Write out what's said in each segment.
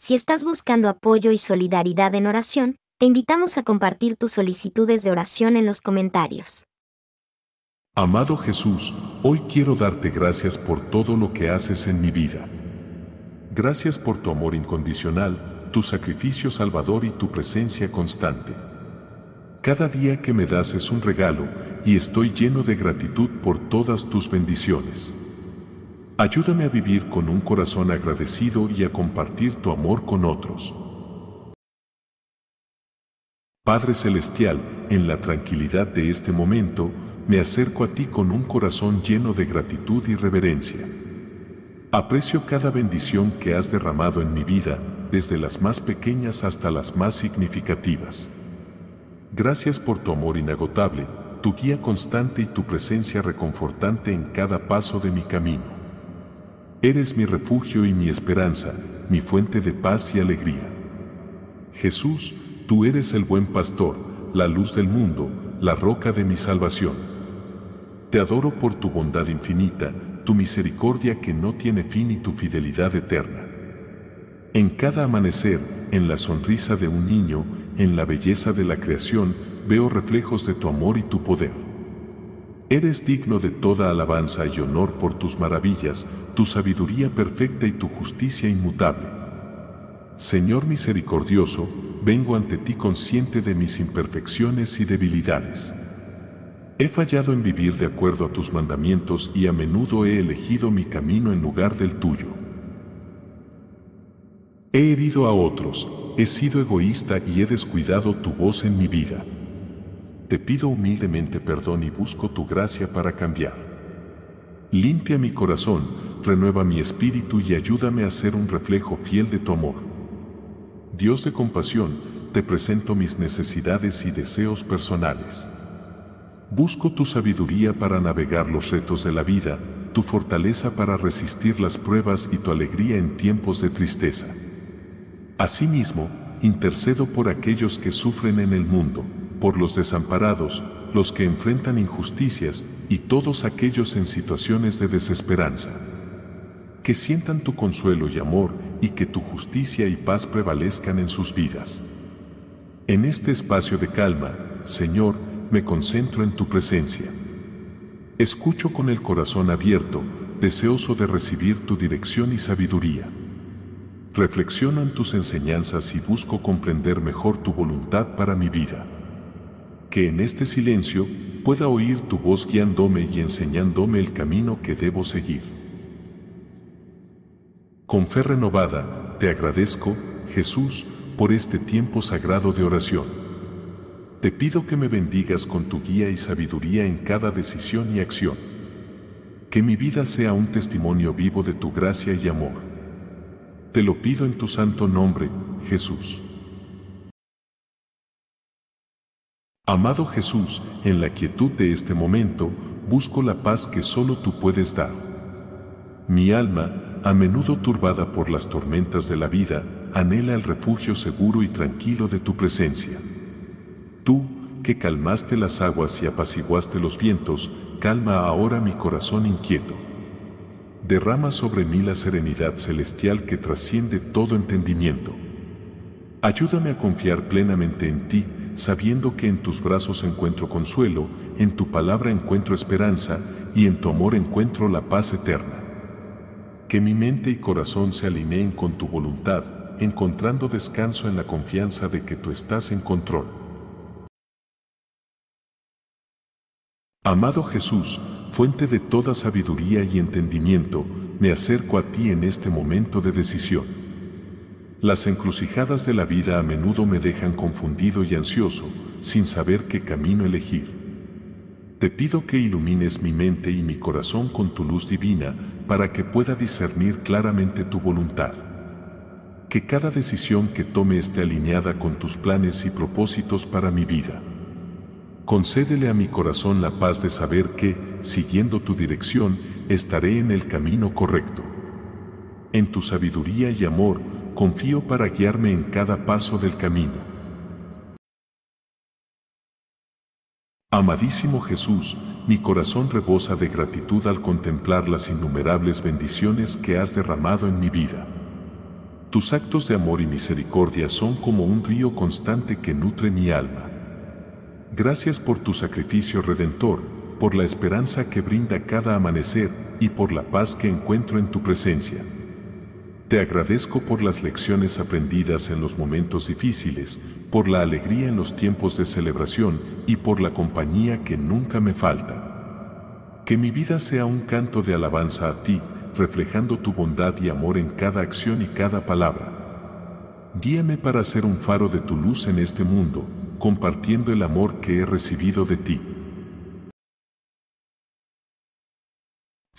Si estás buscando apoyo y solidaridad en oración, te invitamos a compartir tus solicitudes de oración en los comentarios. Amado Jesús, hoy quiero darte gracias por todo lo que haces en mi vida. Gracias por tu amor incondicional, tu sacrificio salvador y tu presencia constante. Cada día que me das es un regalo y estoy lleno de gratitud por todas tus bendiciones. Ayúdame a vivir con un corazón agradecido y a compartir tu amor con otros. Padre Celestial, en la tranquilidad de este momento, me acerco a ti con un corazón lleno de gratitud y reverencia. Aprecio cada bendición que has derramado en mi vida, desde las más pequeñas hasta las más significativas. Gracias por tu amor inagotable, tu guía constante y tu presencia reconfortante en cada paso de mi camino. Eres mi refugio y mi esperanza, mi fuente de paz y alegría. Jesús, tú eres el buen pastor, la luz del mundo, la roca de mi salvación. Te adoro por tu bondad infinita, tu misericordia que no tiene fin y tu fidelidad eterna. En cada amanecer, en la sonrisa de un niño, en la belleza de la creación, veo reflejos de tu amor y tu poder. Eres digno de toda alabanza y honor por tus maravillas, tu sabiduría perfecta y tu justicia inmutable. Señor misericordioso, vengo ante ti consciente de mis imperfecciones y debilidades. He fallado en vivir de acuerdo a tus mandamientos y a menudo he elegido mi camino en lugar del tuyo. He herido a otros, he sido egoísta y he descuidado tu voz en mi vida. Te pido humildemente perdón y busco tu gracia para cambiar. Limpia mi corazón, renueva mi espíritu y ayúdame a ser un reflejo fiel de tu amor. Dios de compasión, te presento mis necesidades y deseos personales. Busco tu sabiduría para navegar los retos de la vida, tu fortaleza para resistir las pruebas y tu alegría en tiempos de tristeza. Asimismo, intercedo por aquellos que sufren en el mundo, por los desamparados, los que enfrentan injusticias y todos aquellos en situaciones de desesperanza. Que sientan tu consuelo y amor y que tu justicia y paz prevalezcan en sus vidas. En este espacio de calma, Señor, me concentro en tu presencia. Escucho con el corazón abierto, deseoso de recibir tu dirección y sabiduría. Reflexiono en tus enseñanzas y busco comprender mejor tu voluntad para mi vida que en este silencio pueda oír tu voz guiándome y enseñándome el camino que debo seguir. Con fe renovada, te agradezco, Jesús, por este tiempo sagrado de oración. Te pido que me bendigas con tu guía y sabiduría en cada decisión y acción. Que mi vida sea un testimonio vivo de tu gracia y amor. Te lo pido en tu santo nombre, Jesús. Amado Jesús, en la quietud de este momento, busco la paz que solo tú puedes dar. Mi alma, a menudo turbada por las tormentas de la vida, anhela el refugio seguro y tranquilo de tu presencia. Tú, que calmaste las aguas y apaciguaste los vientos, calma ahora mi corazón inquieto. Derrama sobre mí la serenidad celestial que trasciende todo entendimiento. Ayúdame a confiar plenamente en ti, sabiendo que en tus brazos encuentro consuelo, en tu palabra encuentro esperanza y en tu amor encuentro la paz eterna. Que mi mente y corazón se alineen con tu voluntad, encontrando descanso en la confianza de que tú estás en control. Amado Jesús, fuente de toda sabiduría y entendimiento, me acerco a ti en este momento de decisión. Las encrucijadas de la vida a menudo me dejan confundido y ansioso, sin saber qué camino elegir. Te pido que ilumines mi mente y mi corazón con tu luz divina para que pueda discernir claramente tu voluntad. Que cada decisión que tome esté alineada con tus planes y propósitos para mi vida. Concédele a mi corazón la paz de saber que, siguiendo tu dirección, estaré en el camino correcto. En tu sabiduría y amor, confío para guiarme en cada paso del camino. Amadísimo Jesús, mi corazón rebosa de gratitud al contemplar las innumerables bendiciones que has derramado en mi vida. Tus actos de amor y misericordia son como un río constante que nutre mi alma. Gracias por tu sacrificio redentor, por la esperanza que brinda cada amanecer y por la paz que encuentro en tu presencia. Te agradezco por las lecciones aprendidas en los momentos difíciles, por la alegría en los tiempos de celebración y por la compañía que nunca me falta. Que mi vida sea un canto de alabanza a ti, reflejando tu bondad y amor en cada acción y cada palabra. Guíame para ser un faro de tu luz en este mundo, compartiendo el amor que he recibido de ti.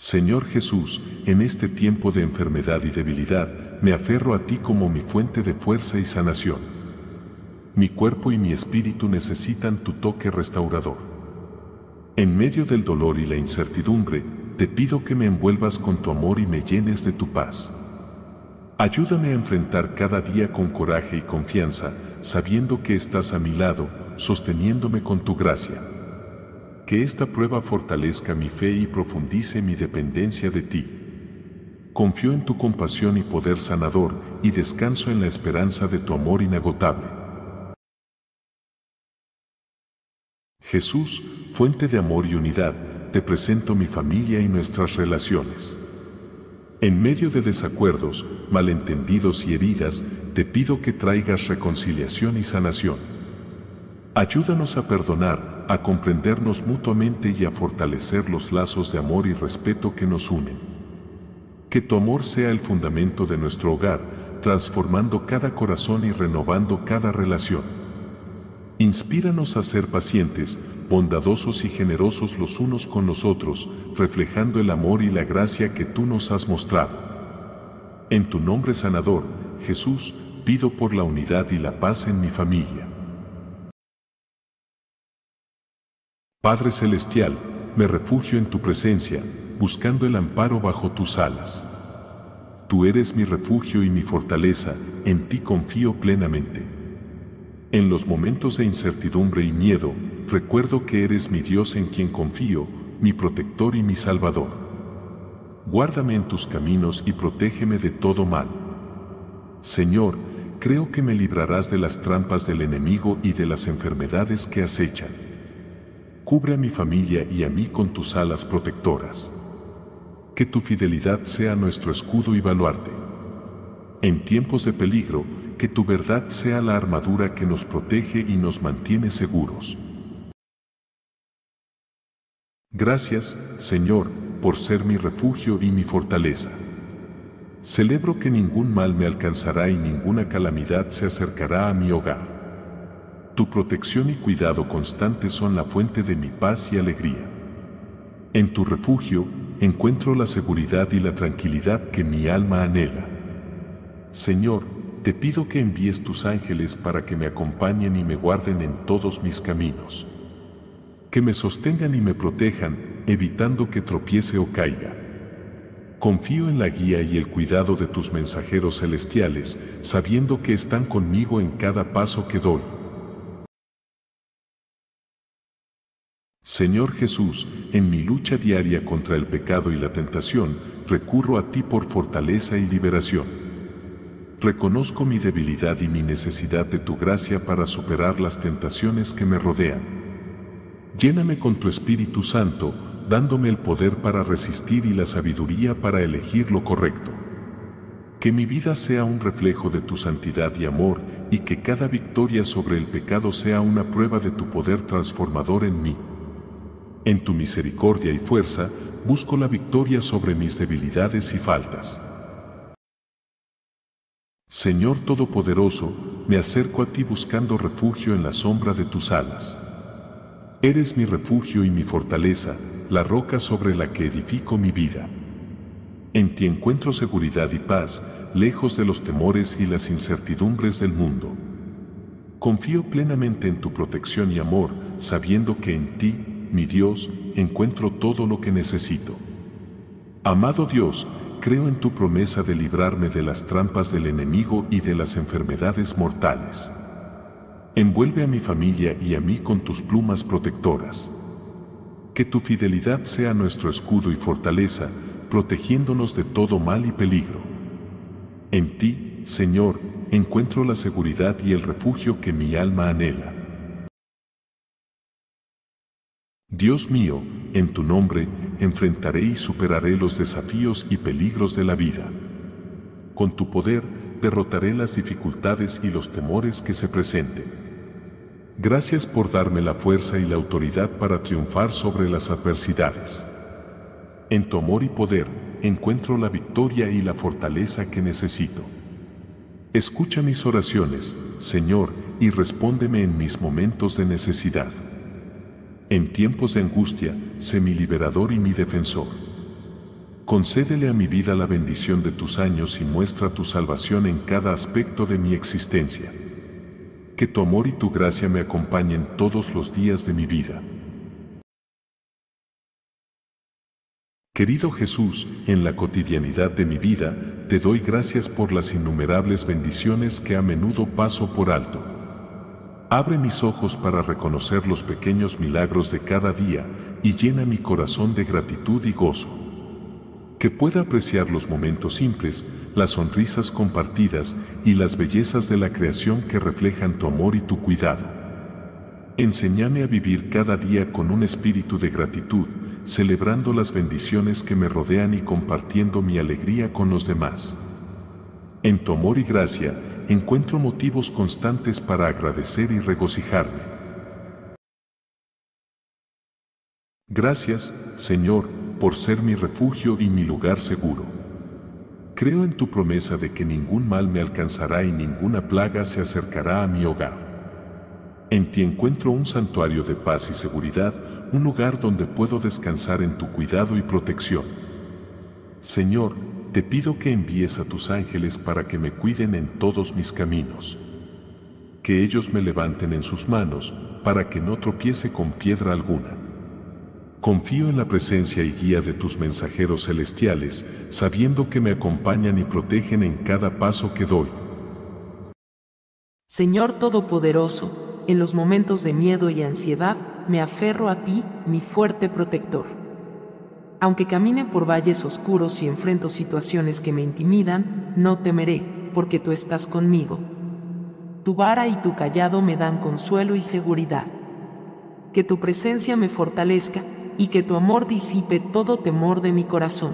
Señor Jesús, en este tiempo de enfermedad y debilidad, me aferro a ti como mi fuente de fuerza y sanación. Mi cuerpo y mi espíritu necesitan tu toque restaurador. En medio del dolor y la incertidumbre, te pido que me envuelvas con tu amor y me llenes de tu paz. Ayúdame a enfrentar cada día con coraje y confianza, sabiendo que estás a mi lado, sosteniéndome con tu gracia que esta prueba fortalezca mi fe y profundice mi dependencia de ti. Confío en tu compasión y poder sanador y descanso en la esperanza de tu amor inagotable. Jesús, fuente de amor y unidad, te presento mi familia y nuestras relaciones. En medio de desacuerdos, malentendidos y heridas, te pido que traigas reconciliación y sanación. Ayúdanos a perdonar, a comprendernos mutuamente y a fortalecer los lazos de amor y respeto que nos unen. Que tu amor sea el fundamento de nuestro hogar, transformando cada corazón y renovando cada relación. Inspíranos a ser pacientes, bondadosos y generosos los unos con los otros, reflejando el amor y la gracia que tú nos has mostrado. En tu nombre sanador, Jesús, pido por la unidad y la paz en mi familia. Padre Celestial, me refugio en tu presencia, buscando el amparo bajo tus alas. Tú eres mi refugio y mi fortaleza, en ti confío plenamente. En los momentos de incertidumbre y miedo, recuerdo que eres mi Dios en quien confío, mi protector y mi salvador. Guárdame en tus caminos y protégeme de todo mal. Señor, creo que me librarás de las trampas del enemigo y de las enfermedades que acechan. Cubre a mi familia y a mí con tus alas protectoras. Que tu fidelidad sea nuestro escudo y baluarte. En tiempos de peligro, que tu verdad sea la armadura que nos protege y nos mantiene seguros. Gracias, Señor, por ser mi refugio y mi fortaleza. Celebro que ningún mal me alcanzará y ninguna calamidad se acercará a mi hogar. Tu protección y cuidado constante son la fuente de mi paz y alegría. En tu refugio encuentro la seguridad y la tranquilidad que mi alma anhela. Señor, te pido que envíes tus ángeles para que me acompañen y me guarden en todos mis caminos. Que me sostengan y me protejan, evitando que tropiece o caiga. Confío en la guía y el cuidado de tus mensajeros celestiales, sabiendo que están conmigo en cada paso que doy. Señor Jesús, en mi lucha diaria contra el pecado y la tentación, recurro a ti por fortaleza y liberación. Reconozco mi debilidad y mi necesidad de tu gracia para superar las tentaciones que me rodean. Lléname con tu Espíritu Santo, dándome el poder para resistir y la sabiduría para elegir lo correcto. Que mi vida sea un reflejo de tu santidad y amor y que cada victoria sobre el pecado sea una prueba de tu poder transformador en mí. En tu misericordia y fuerza, busco la victoria sobre mis debilidades y faltas. Señor Todopoderoso, me acerco a ti buscando refugio en la sombra de tus alas. Eres mi refugio y mi fortaleza, la roca sobre la que edifico mi vida. En ti encuentro seguridad y paz, lejos de los temores y las incertidumbres del mundo. Confío plenamente en tu protección y amor, sabiendo que en ti mi Dios, encuentro todo lo que necesito. Amado Dios, creo en tu promesa de librarme de las trampas del enemigo y de las enfermedades mortales. Envuelve a mi familia y a mí con tus plumas protectoras. Que tu fidelidad sea nuestro escudo y fortaleza, protegiéndonos de todo mal y peligro. En ti, Señor, encuentro la seguridad y el refugio que mi alma anhela. Dios mío, en tu nombre, enfrentaré y superaré los desafíos y peligros de la vida. Con tu poder, derrotaré las dificultades y los temores que se presenten. Gracias por darme la fuerza y la autoridad para triunfar sobre las adversidades. En tu amor y poder, encuentro la victoria y la fortaleza que necesito. Escucha mis oraciones, Señor, y respóndeme en mis momentos de necesidad. En tiempos de angustia, sé mi liberador y mi defensor. Concédele a mi vida la bendición de tus años y muestra tu salvación en cada aspecto de mi existencia. Que tu amor y tu gracia me acompañen todos los días de mi vida. Querido Jesús, en la cotidianidad de mi vida, te doy gracias por las innumerables bendiciones que a menudo paso por alto. Abre mis ojos para reconocer los pequeños milagros de cada día y llena mi corazón de gratitud y gozo. Que pueda apreciar los momentos simples, las sonrisas compartidas y las bellezas de la creación que reflejan tu amor y tu cuidado. Enséñame a vivir cada día con un espíritu de gratitud, celebrando las bendiciones que me rodean y compartiendo mi alegría con los demás. En tu amor y gracia, encuentro motivos constantes para agradecer y regocijarme. Gracias, Señor, por ser mi refugio y mi lugar seguro. Creo en tu promesa de que ningún mal me alcanzará y ninguna plaga se acercará a mi hogar. En ti encuentro un santuario de paz y seguridad, un lugar donde puedo descansar en tu cuidado y protección. Señor, te pido que envíes a tus ángeles para que me cuiden en todos mis caminos. Que ellos me levanten en sus manos, para que no tropiece con piedra alguna. Confío en la presencia y guía de tus mensajeros celestiales, sabiendo que me acompañan y protegen en cada paso que doy. Señor Todopoderoso, en los momentos de miedo y ansiedad, me aferro a ti, mi fuerte protector. Aunque camine por valles oscuros y enfrento situaciones que me intimidan, no temeré, porque tú estás conmigo. Tu vara y tu callado me dan consuelo y seguridad. Que tu presencia me fortalezca y que tu amor disipe todo temor de mi corazón.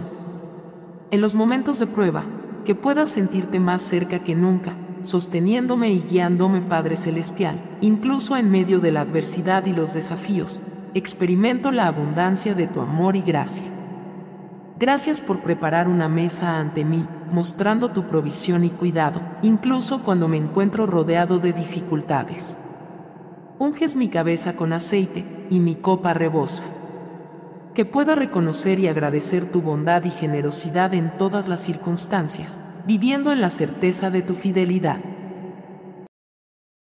En los momentos de prueba, que puedas sentirte más cerca que nunca, sosteniéndome y guiándome Padre Celestial, incluso en medio de la adversidad y los desafíos, experimento la abundancia de tu amor y gracia. Gracias por preparar una mesa ante mí, mostrando tu provisión y cuidado, incluso cuando me encuentro rodeado de dificultades. Unges mi cabeza con aceite, y mi copa rebosa. Que pueda reconocer y agradecer tu bondad y generosidad en todas las circunstancias, viviendo en la certeza de tu fidelidad.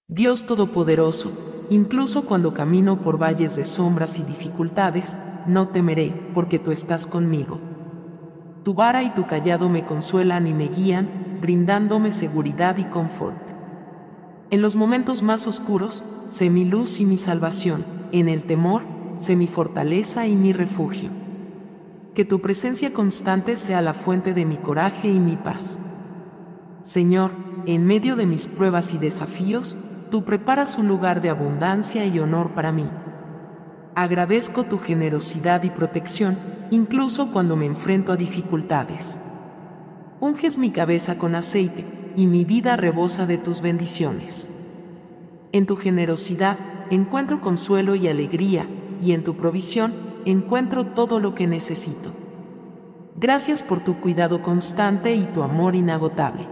Dios Todopoderoso, incluso cuando camino por valles de sombras y dificultades, no temeré, porque tú estás conmigo. Tu vara y tu callado me consuelan y me guían, brindándome seguridad y confort. En los momentos más oscuros, sé mi luz y mi salvación, en el temor, sé mi fortaleza y mi refugio. Que tu presencia constante sea la fuente de mi coraje y mi paz. Señor, en medio de mis pruebas y desafíos, tú preparas un lugar de abundancia y honor para mí. Agradezco tu generosidad y protección, incluso cuando me enfrento a dificultades. Unges mi cabeza con aceite, y mi vida rebosa de tus bendiciones. En tu generosidad encuentro consuelo y alegría, y en tu provisión encuentro todo lo que necesito. Gracias por tu cuidado constante y tu amor inagotable.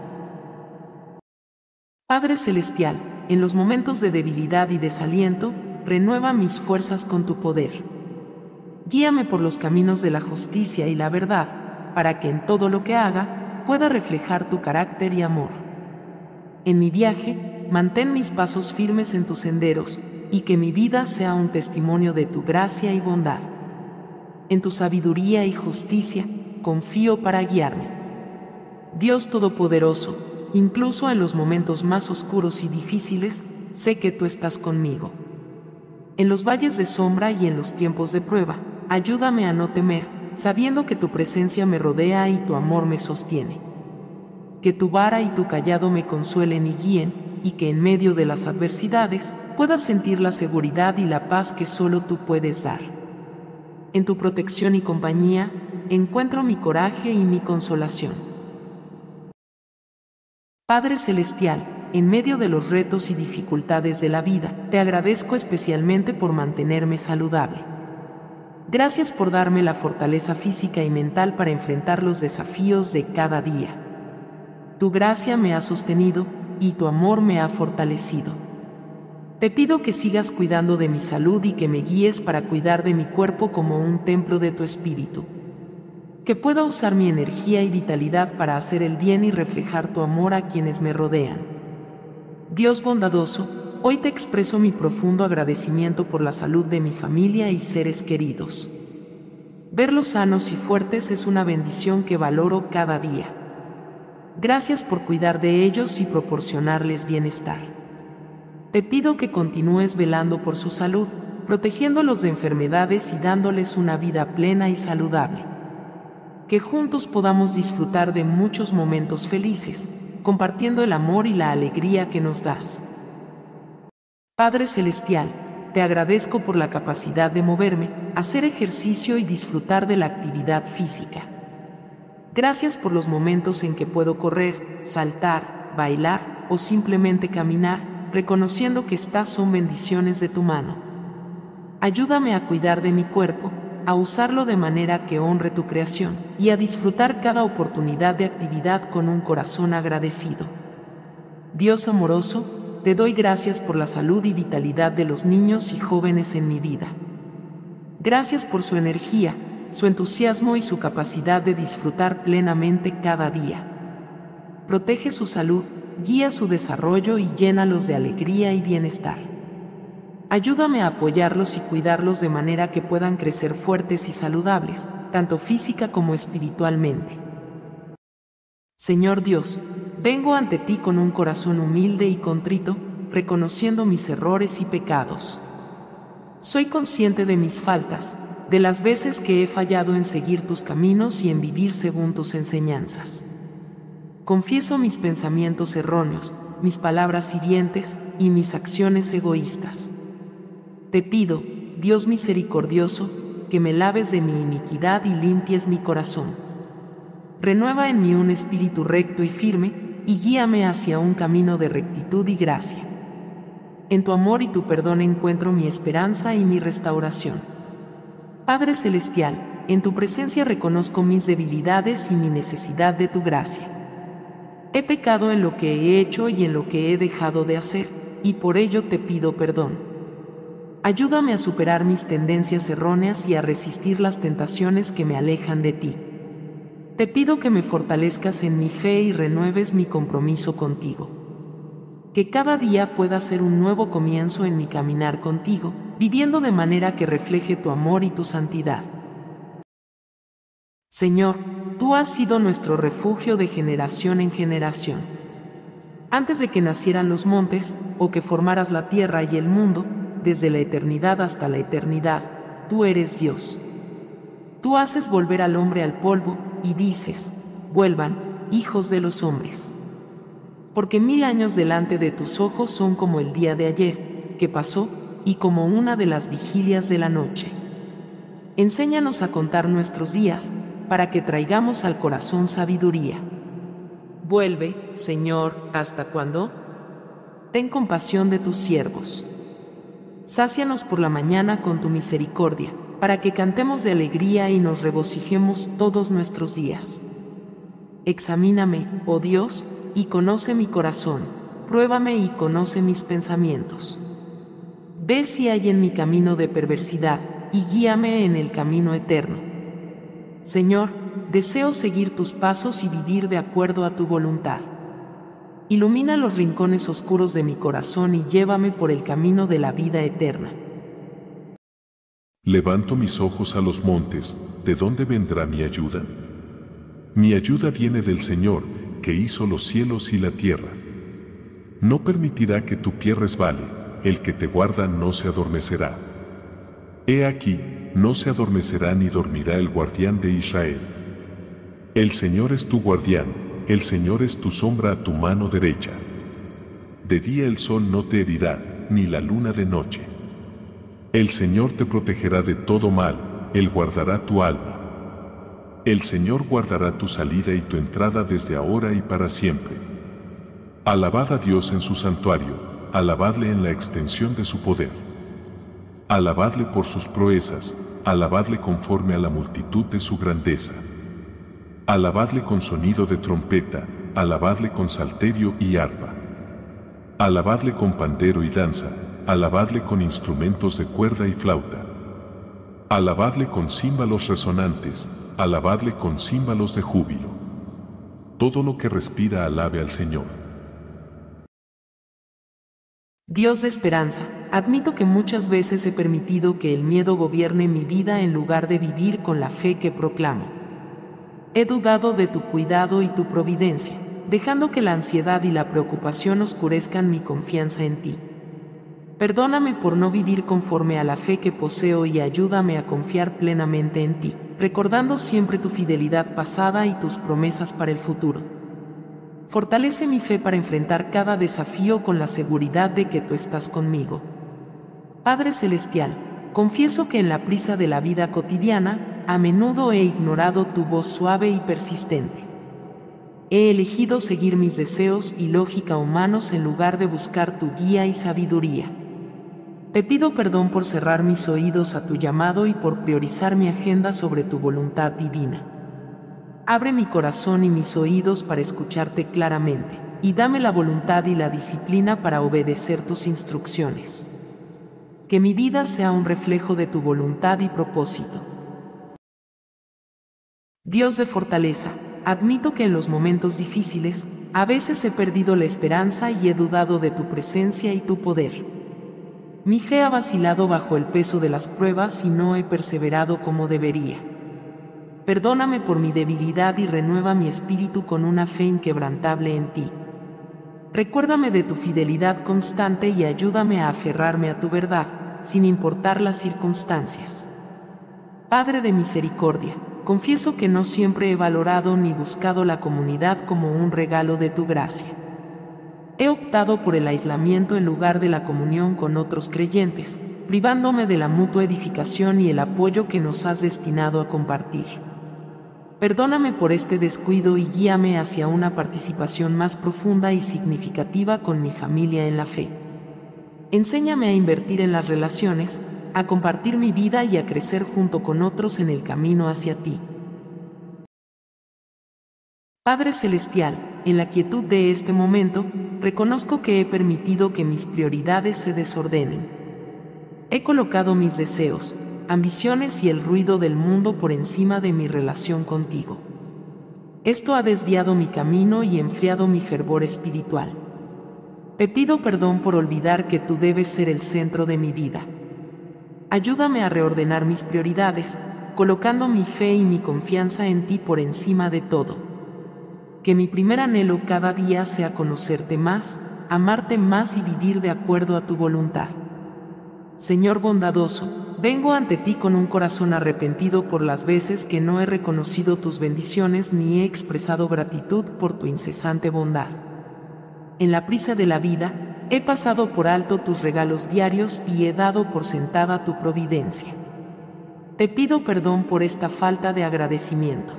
Padre Celestial, en los momentos de debilidad y desaliento, renueva mis fuerzas con tu poder. Guíame por los caminos de la justicia y la verdad, para que en todo lo que haga pueda reflejar tu carácter y amor. En mi viaje, mantén mis pasos firmes en tus senderos, y que mi vida sea un testimonio de tu gracia y bondad. En tu sabiduría y justicia, confío para guiarme. Dios Todopoderoso, incluso en los momentos más oscuros y difíciles, sé que tú estás conmigo. En los valles de sombra y en los tiempos de prueba, ayúdame a no temer, sabiendo que tu presencia me rodea y tu amor me sostiene. que tu vara y tu callado me consuelen y guíen, y que en medio de las adversidades pueda sentir la seguridad y la paz que solo tú puedes dar. En tu protección y compañía, encuentro mi coraje y mi consolación. Padre Celestial, en medio de los retos y dificultades de la vida, te agradezco especialmente por mantenerme saludable. Gracias por darme la fortaleza física y mental para enfrentar los desafíos de cada día. Tu gracia me ha sostenido y tu amor me ha fortalecido. Te pido que sigas cuidando de mi salud y que me guíes para cuidar de mi cuerpo como un templo de tu espíritu. Que pueda usar mi energía y vitalidad para hacer el bien y reflejar tu amor a quienes me rodean. Dios bondadoso, hoy te expreso mi profundo agradecimiento por la salud de mi familia y seres queridos. Verlos sanos y fuertes es una bendición que valoro cada día. Gracias por cuidar de ellos y proporcionarles bienestar. Te pido que continúes velando por su salud, protegiéndolos de enfermedades y dándoles una vida plena y saludable. Que juntos podamos disfrutar de muchos momentos felices, compartiendo el amor y la alegría que nos das. Padre Celestial, te agradezco por la capacidad de moverme, hacer ejercicio y disfrutar de la actividad física. Gracias por los momentos en que puedo correr, saltar, bailar o simplemente caminar, reconociendo que estas son bendiciones de tu mano. Ayúdame a cuidar de mi cuerpo, a usarlo de manera que honre tu creación y a disfrutar cada oportunidad de actividad con un corazón agradecido. Dios amoroso, te doy gracias por la salud y vitalidad de los niños y jóvenes en mi vida. Gracias por su energía, su entusiasmo y su capacidad de disfrutar plenamente cada día. Protege su salud, guía su desarrollo y llénalos de alegría y bienestar. Ayúdame a apoyarlos y cuidarlos de manera que puedan crecer fuertes y saludables, tanto física como espiritualmente. Señor Dios, vengo ante ti con un corazón humilde y contrito, reconociendo mis errores y pecados. Soy consciente de mis faltas, de las veces que he fallado en seguir tus caminos y en vivir según tus enseñanzas. Confieso mis pensamientos erróneos, mis palabras hirientes y mis acciones egoístas. Te pido, Dios misericordioso, que me laves de mi iniquidad y limpies mi corazón. Renueva en mí un espíritu recto y firme, y guíame hacia un camino de rectitud y gracia. En tu amor y tu perdón encuentro mi esperanza y mi restauración. Padre Celestial, en tu presencia reconozco mis debilidades y mi necesidad de tu gracia. He pecado en lo que he hecho y en lo que he dejado de hacer, y por ello te pido perdón. Ayúdame a superar mis tendencias erróneas y a resistir las tentaciones que me alejan de ti. Te pido que me fortalezcas en mi fe y renueves mi compromiso contigo que cada día pueda ser un nuevo comienzo en mi caminar contigo, viviendo de manera que refleje tu amor y tu santidad. Señor, tú has sido nuestro refugio de generación en generación. Antes de que nacieran los montes, o que formaras la tierra y el mundo, desde la eternidad hasta la eternidad, tú eres Dios. Tú haces volver al hombre al polvo, y dices, vuelvan, hijos de los hombres porque mil años delante de tus ojos son como el día de ayer, que pasó, y como una de las vigilias de la noche. Enséñanos a contar nuestros días, para que traigamos al corazón sabiduría. Vuelve, Señor, ¿hasta cuándo? Ten compasión de tus siervos. Sácianos por la mañana con tu misericordia, para que cantemos de alegría y nos regocijemos todos nuestros días. Examíname, oh Dios, y conoce mi corazón, pruébame y conoce mis pensamientos. Ve si hay en mi camino de perversidad, y guíame en el camino eterno. Señor, deseo seguir tus pasos y vivir de acuerdo a tu voluntad. Ilumina los rincones oscuros de mi corazón y llévame por el camino de la vida eterna. Levanto mis ojos a los montes, ¿de dónde vendrá mi ayuda? Mi ayuda viene del Señor, que hizo los cielos y la tierra. No permitirá que tu pie resbale, el que te guarda no se adormecerá. He aquí, no se adormecerá ni dormirá el guardián de Israel. El Señor es tu guardián, el Señor es tu sombra a tu mano derecha. De día el sol no te herirá, ni la luna de noche. El Señor te protegerá de todo mal, Él guardará tu alma. El Señor guardará tu salida y tu entrada desde ahora y para siempre. Alabad a Dios en su santuario, alabadle en la extensión de su poder. Alabadle por sus proezas, alabadle conforme a la multitud de su grandeza. Alabadle con sonido de trompeta, alabadle con salterio y arpa. Alabadle con pandero y danza, alabadle con instrumentos de cuerda y flauta. Alabadle con címbalos resonantes, alabadle con címbalos de júbilo. Todo lo que respira alabe al Señor. Dios de esperanza, admito que muchas veces he permitido que el miedo gobierne mi vida en lugar de vivir con la fe que proclamo. He dudado de tu cuidado y tu providencia, dejando que la ansiedad y la preocupación oscurezcan mi confianza en ti. Perdóname por no vivir conforme a la fe que poseo y ayúdame a confiar plenamente en ti, recordando siempre tu fidelidad pasada y tus promesas para el futuro. Fortalece mi fe para enfrentar cada desafío con la seguridad de que tú estás conmigo. Padre Celestial, confieso que en la prisa de la vida cotidiana, a menudo he ignorado tu voz suave y persistente. He elegido seguir mis deseos y lógica humanos en lugar de buscar tu guía y sabiduría. Te pido perdón por cerrar mis oídos a tu llamado y por priorizar mi agenda sobre tu voluntad divina. Abre mi corazón y mis oídos para escucharte claramente, y dame la voluntad y la disciplina para obedecer tus instrucciones. Que mi vida sea un reflejo de tu voluntad y propósito. Dios de fortaleza, admito que en los momentos difíciles, a veces he perdido la esperanza y he dudado de tu presencia y tu poder. Mi fe ha vacilado bajo el peso de las pruebas y no he perseverado como debería. Perdóname por mi debilidad y renueva mi espíritu con una fe inquebrantable en ti. Recuérdame de tu fidelidad constante y ayúdame a aferrarme a tu verdad, sin importar las circunstancias. Padre de misericordia, confieso que no siempre he valorado ni buscado la comunidad como un regalo de tu gracia. He optado por el aislamiento en lugar de la comunión con otros creyentes, privándome de la mutua edificación y el apoyo que nos has destinado a compartir. Perdóname por este descuido y guíame hacia una participación más profunda y significativa con mi familia en la fe. Enséñame a invertir en las relaciones, a compartir mi vida y a crecer junto con otros en el camino hacia ti. Padre Celestial, en la quietud de este momento, reconozco que he permitido que mis prioridades se desordenen. He colocado mis deseos, ambiciones y el ruido del mundo por encima de mi relación contigo. Esto ha desviado mi camino y enfriado mi fervor espiritual. Te pido perdón por olvidar que tú debes ser el centro de mi vida. Ayúdame a reordenar mis prioridades, colocando mi fe y mi confianza en ti por encima de todo que mi primer anhelo cada día sea conocerte más, amarte más y vivir de acuerdo a tu voluntad. Señor bondadoso, vengo ante ti con un corazón arrepentido por las veces que no he reconocido tus bendiciones ni he expresado gratitud por tu incesante bondad. En la prisa de la vida, he pasado por alto tus regalos diarios y he dado por sentada tu providencia. Te pido perdón por esta falta de agradecimiento.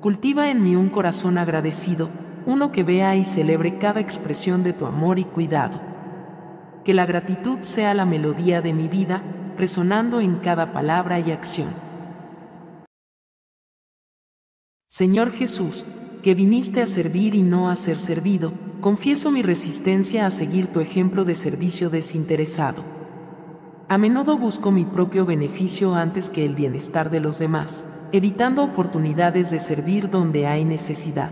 Cultiva en mí un corazón agradecido, uno que vea y celebre cada expresión de tu amor y cuidado. Que la gratitud sea la melodía de mi vida, resonando en cada palabra y acción. Señor Jesús, que viniste a servir y no a ser servido, confieso mi resistencia a seguir tu ejemplo de servicio desinteresado. A menudo busco mi propio beneficio antes que el bienestar de los demás evitando oportunidades de servir donde hay necesidad.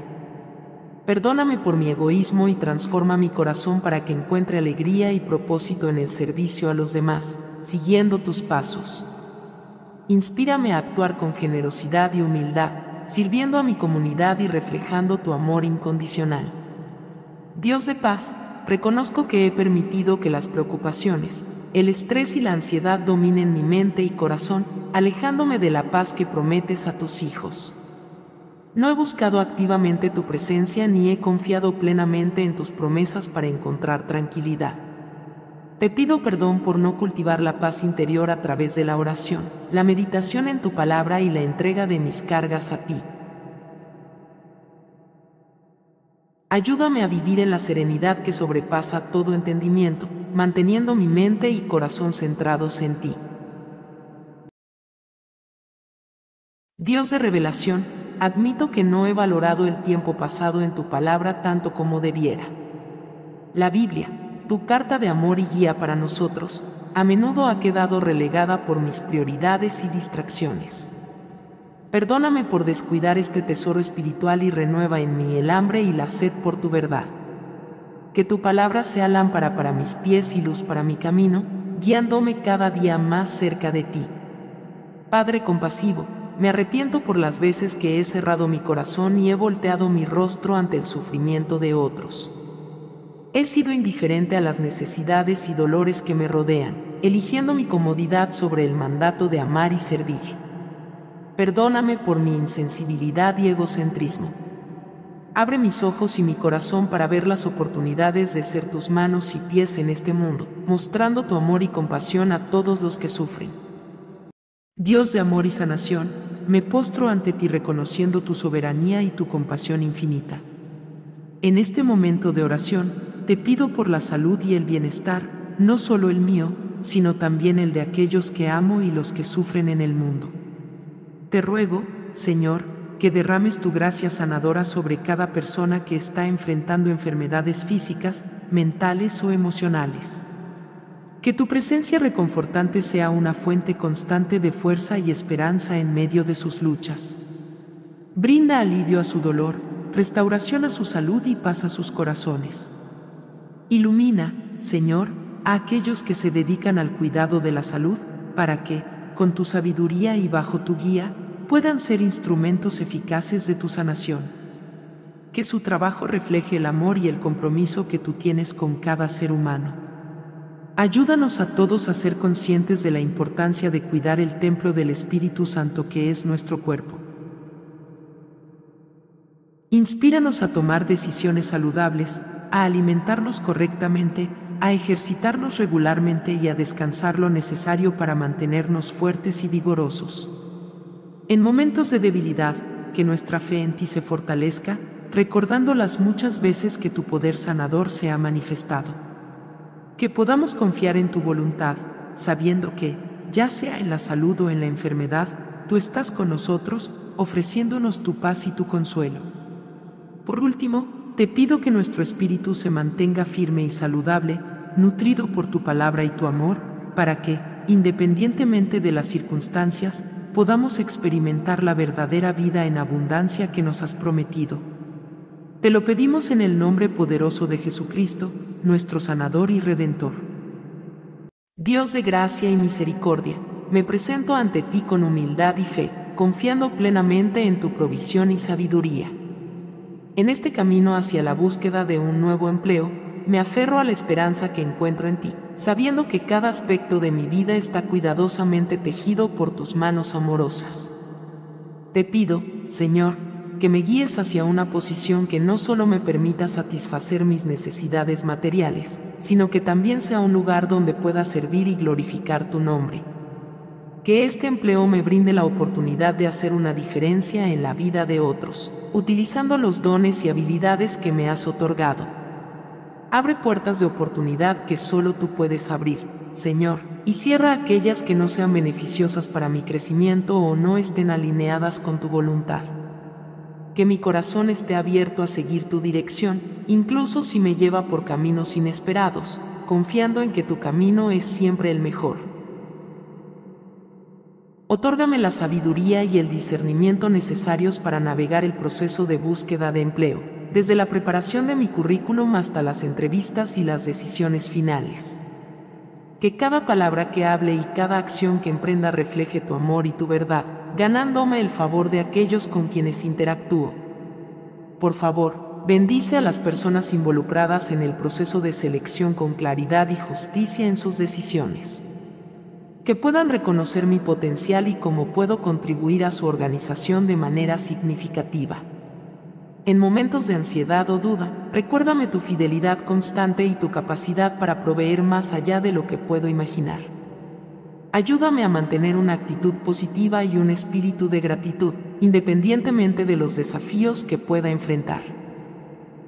Perdóname por mi egoísmo y transforma mi corazón para que encuentre alegría y propósito en el servicio a los demás, siguiendo tus pasos. Inspírame a actuar con generosidad y humildad, sirviendo a mi comunidad y reflejando tu amor incondicional. Dios de paz, reconozco que he permitido que las preocupaciones, el estrés y la ansiedad dominen mi mente y corazón, alejándome de la paz que prometes a tus hijos. No he buscado activamente tu presencia ni he confiado plenamente en tus promesas para encontrar tranquilidad. Te pido perdón por no cultivar la paz interior a través de la oración, la meditación en tu palabra y la entrega de mis cargas a ti. Ayúdame a vivir en la serenidad que sobrepasa todo entendimiento, manteniendo mi mente y corazón centrados en ti. Dios de revelación, admito que no he valorado el tiempo pasado en tu palabra tanto como debiera. La Biblia, tu carta de amor y guía para nosotros, a menudo ha quedado relegada por mis prioridades y distracciones. Perdóname por descuidar este tesoro espiritual y renueva en mí el hambre y la sed por tu verdad. Que tu palabra sea lámpara para mis pies y luz para mi camino, guiándome cada día más cerca de ti. Padre compasivo, me arrepiento por las veces que he cerrado mi corazón y he volteado mi rostro ante el sufrimiento de otros. He sido indiferente a las necesidades y dolores que me rodean, eligiendo mi comodidad sobre el mandato de amar y servir. Perdóname por mi insensibilidad y egocentrismo. Abre mis ojos y mi corazón para ver las oportunidades de ser tus manos y pies en este mundo, mostrando tu amor y compasión a todos los que sufren. Dios de amor y sanación, me postro ante ti reconociendo tu soberanía y tu compasión infinita. En este momento de oración, te pido por la salud y el bienestar, no solo el mío, sino también el de aquellos que amo y los que sufren en el mundo. Te ruego, Señor, que derrames tu gracia sanadora sobre cada persona que está enfrentando enfermedades físicas, mentales o emocionales. Que tu presencia reconfortante sea una fuente constante de fuerza y esperanza en medio de sus luchas. Brinda alivio a su dolor, restauración a su salud y paz a sus corazones. Ilumina, Señor, a aquellos que se dedican al cuidado de la salud, para que, con tu sabiduría y bajo tu guía, puedan ser instrumentos eficaces de tu sanación. Que su trabajo refleje el amor y el compromiso que tú tienes con cada ser humano. Ayúdanos a todos a ser conscientes de la importancia de cuidar el templo del Espíritu Santo que es nuestro cuerpo. Inspíranos a tomar decisiones saludables, a alimentarnos correctamente, a ejercitarnos regularmente y a descansar lo necesario para mantenernos fuertes y vigorosos. En momentos de debilidad, que nuestra fe en ti se fortalezca, recordando las muchas veces que tu poder sanador se ha manifestado que podamos confiar en tu voluntad, sabiendo que, ya sea en la salud o en la enfermedad, tú estás con nosotros, ofreciéndonos tu paz y tu consuelo. Por último, te pido que nuestro espíritu se mantenga firme y saludable, nutrido por tu palabra y tu amor, para que, independientemente de las circunstancias, podamos experimentar la verdadera vida en abundancia que nos has prometido. Te lo pedimos en el nombre poderoso de Jesucristo, nuestro sanador y redentor. Dios de gracia y misericordia, me presento ante ti con humildad y fe, confiando plenamente en tu provisión y sabiduría. En este camino hacia la búsqueda de un nuevo empleo, me aferro a la esperanza que encuentro en ti, sabiendo que cada aspecto de mi vida está cuidadosamente tejido por tus manos amorosas. Te pido, Señor, que me guíes hacia una posición que no solo me permita satisfacer mis necesidades materiales, sino que también sea un lugar donde pueda servir y glorificar tu nombre. Que este empleo me brinde la oportunidad de hacer una diferencia en la vida de otros, utilizando los dones y habilidades que me has otorgado. Abre puertas de oportunidad que solo tú puedes abrir, Señor, y cierra aquellas que no sean beneficiosas para mi crecimiento o no estén alineadas con tu voluntad. Que mi corazón esté abierto a seguir tu dirección, incluso si me lleva por caminos inesperados, confiando en que tu camino es siempre el mejor. Otórgame la sabiduría y el discernimiento necesarios para navegar el proceso de búsqueda de empleo, desde la preparación de mi currículum hasta las entrevistas y las decisiones finales. Que cada palabra que hable y cada acción que emprenda refleje tu amor y tu verdad, ganándome el favor de aquellos con quienes interactúo. Por favor, bendice a las personas involucradas en el proceso de selección con claridad y justicia en sus decisiones. que puedan reconocer mi potencial y cómo puedo contribuir a su organización de manera significativa. En momentos de ansiedad o duda, recuérdame tu fidelidad constante y tu capacidad para proveer más allá de lo que puedo imaginar. Ayúdame a mantener una actitud positiva y un espíritu de gratitud, independientemente de los desafíos que pueda enfrentar.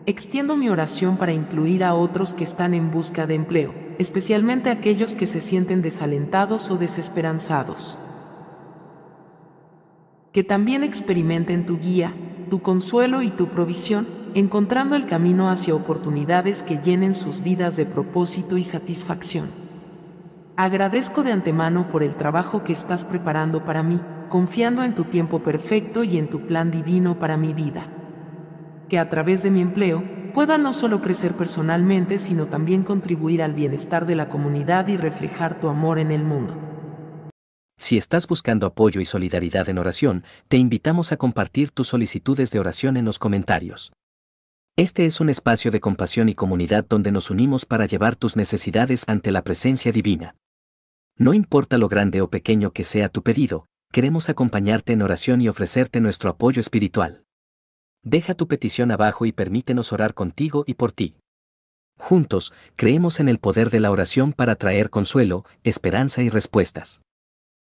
Extiendo mi oración para incluir a otros que están en busca de empleo, especialmente aquellos que se sienten desalentados o desesperanzados. Que también experimenten tu guía, tu consuelo y tu provisión, encontrando el camino hacia oportunidades que llenen sus vidas de propósito y satisfacción. Agradezco de antemano por el trabajo que estás preparando para mí, confiando en tu tiempo perfecto y en tu plan divino para mi vida. Que a través de mi empleo pueda no solo crecer personalmente, sino también contribuir al bienestar de la comunidad y reflejar tu amor en el mundo. Si estás buscando apoyo y solidaridad en oración, te invitamos a compartir tus solicitudes de oración en los comentarios. Este es un espacio de compasión y comunidad donde nos unimos para llevar tus necesidades ante la presencia divina. No importa lo grande o pequeño que sea tu pedido, queremos acompañarte en oración y ofrecerte nuestro apoyo espiritual. Deja tu petición abajo y permítenos orar contigo y por ti. Juntos, creemos en el poder de la oración para traer consuelo, esperanza y respuestas.